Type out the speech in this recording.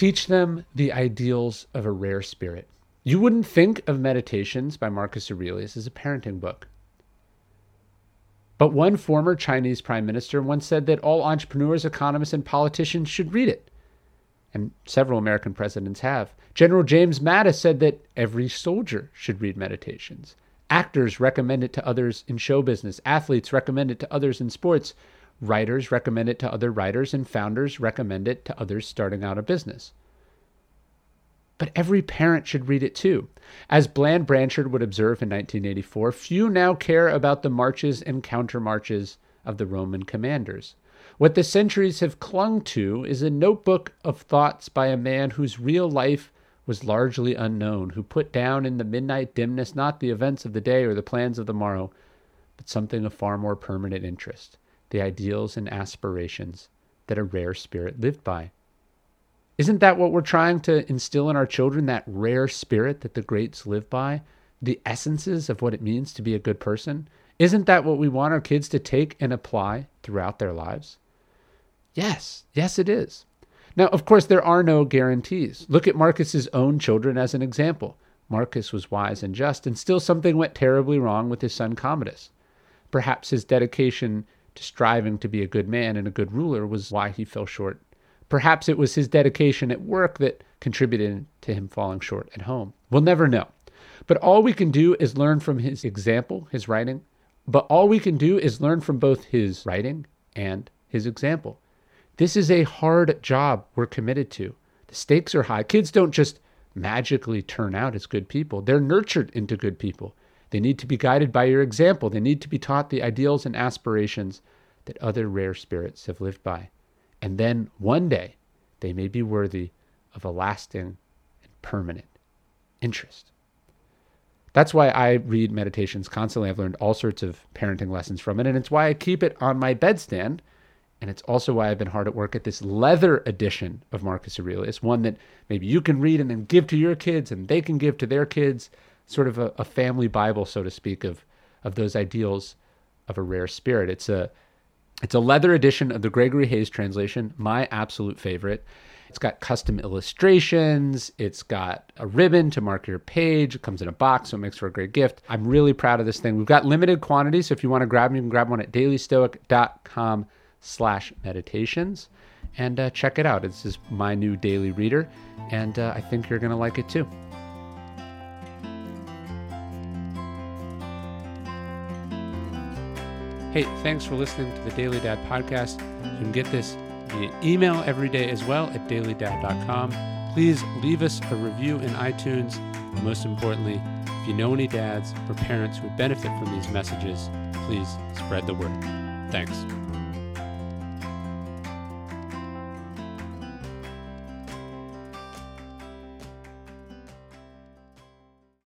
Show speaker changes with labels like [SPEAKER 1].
[SPEAKER 1] Teach them the ideals of a rare spirit. You wouldn't think of Meditations by Marcus Aurelius as a parenting book. But one former Chinese prime minister once said that all entrepreneurs, economists, and politicians should read it. And several American presidents have. General James Mattis said that every soldier should read Meditations. Actors recommend it to others in show business. Athletes recommend it to others in sports. Writers recommend it to other writers, and founders recommend it to others starting out a business. But every parent should read it too. As Brand Blanshard would observe in 1984, few now care about the marches and countermarches of the Roman commanders. What the centuries have clung to is a notebook of thoughts by a man whose real life was largely unknown, who put down in the midnight dimness not the events of the day or the plans of the morrow, but something of far more permanent interest the ideals and aspirations that a rare spirit lived by. Isn't that what we're trying to instill in our children, that rare spirit that the greats live by? The essences of what it means to be a good person? Isn't that what we want our kids to take and apply throughout their lives? Yes, yes, it is. Now, of course, there are no guarantees. Look at Marcus's own children as an example. Marcus was wise and just, and still something went terribly wrong with his son Commodus. Perhaps his dedication to striving to be a good man and a good ruler was why he fell short. Perhaps it was his dedication at work that contributed to him falling short at home. We'll never know. But all we can do is learn from his example, his writing. But all we can do is learn from both his writing and his example. This is a hard job we're committed to. The stakes are high. Kids don't just magically turn out as good people, they're nurtured into good people. They need to be guided by your example. They need to be taught the ideals and aspirations that other rare spirits have lived by. And then one day they may be worthy of a lasting and permanent interest. That's why I read meditations constantly. I've learned all sorts of parenting lessons from it, and it's why I keep it on my bedstand. And it's also why I've been hard at work at this leather edition of Marcus Aurelius, one that maybe you can read and then give to your kids and they can give to their kids sort of a, a family Bible, so to speak, of of those ideals of a rare spirit. It's a it's a leather edition of the Gregory Hays translation, my absolute favorite. It's got custom illustrations. It's got a ribbon to mark your page. It comes in a box, so it makes for a great gift. I'm really proud of this thing. We've got limited quantities, so if you want to grab them, you can grab one at dailystoic.com slash meditations and uh, check it out. This is my new daily reader, and uh, I think you're going to like it too. Hey, thanks for listening to the Daily Dad podcast. You can get this via email every day as well at dailydad.com. Please leave us a review in iTunes. And most importantly, if you know any dads or parents who would benefit from these messages, please spread the word. Thanks.